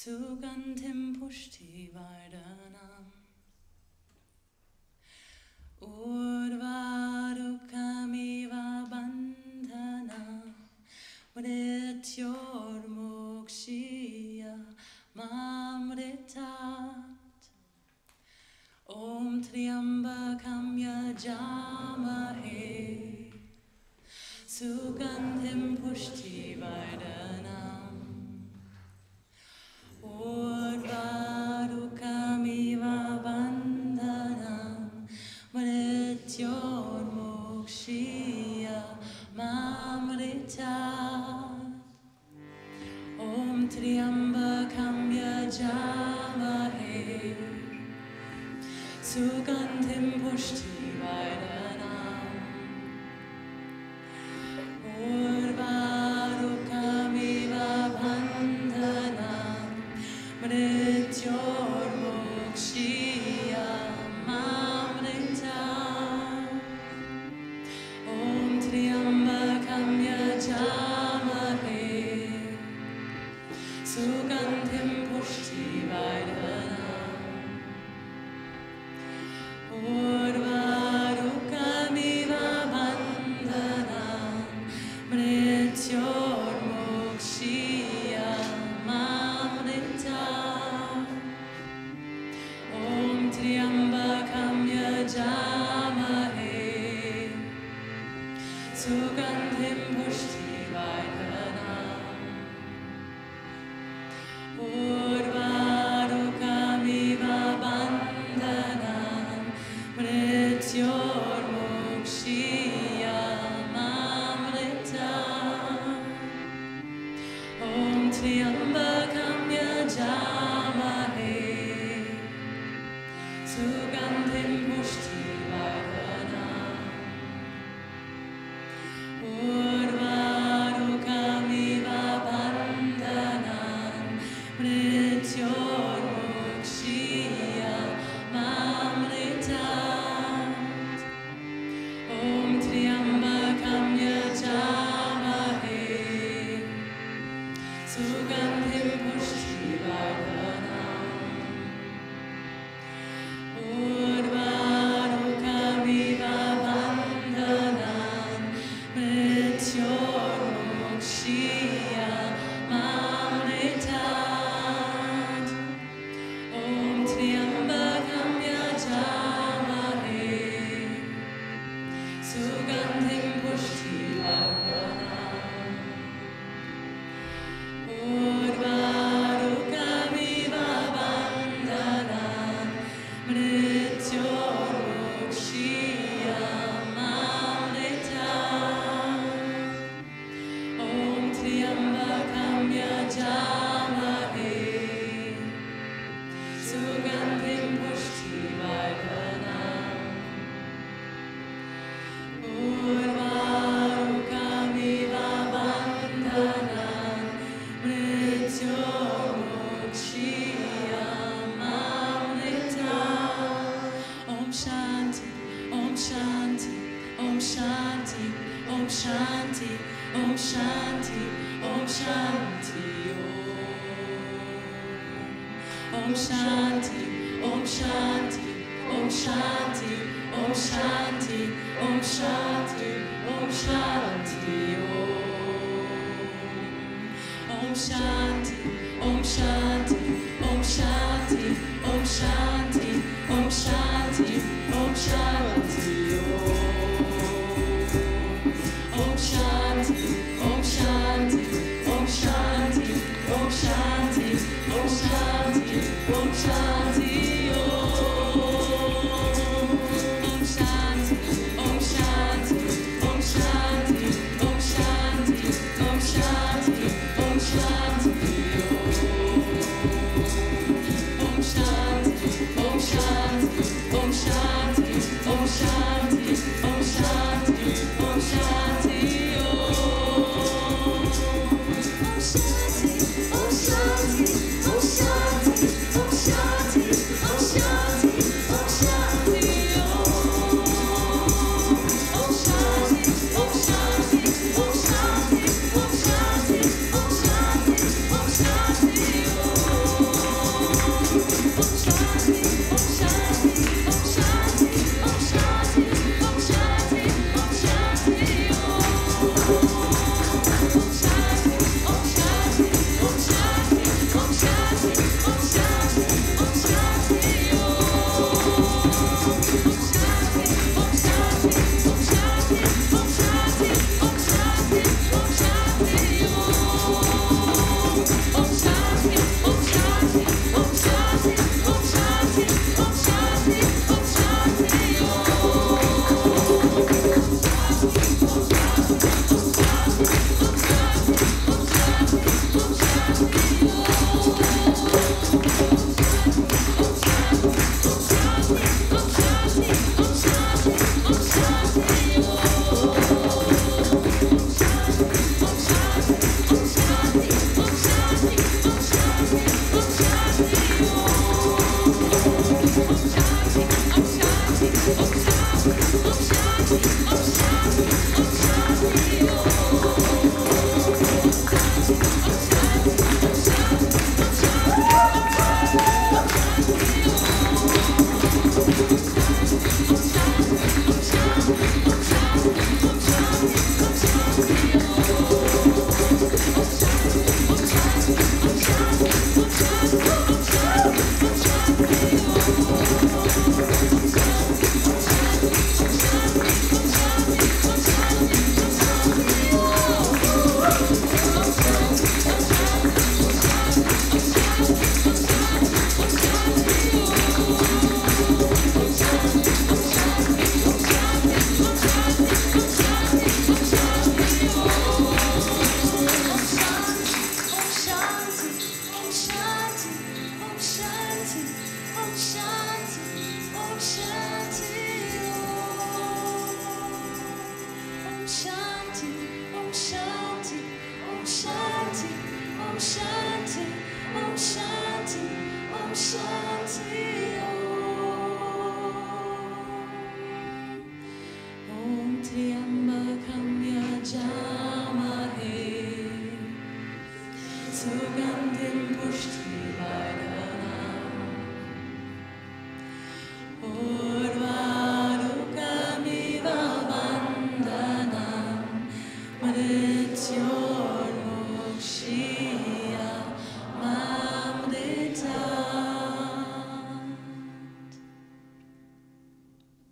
Sugandhim Pushti Vardhanam Urvarukamiva Bandhana Mrityormukshiya Mamritat Om Triambakam Yajamahe Sugandhim Pushti Vardhanam Shia Mamrita Om Triambakam Yajamahe Sugandhim Pushtivai Zugang im Busch die Weide. to God. Shanti, Om Shanti, Om Shanti, Om Shanti, Om. Om Shanti, Om Shanti, Om Shanti, Om Shanti, Om Shanti, Om Shanti, Om. Om Shanti, Om Shanti, Om Shanti, Om Shanti, Om Shanti, Om Shanti, Om. Yajamahe Sugandhim Pushti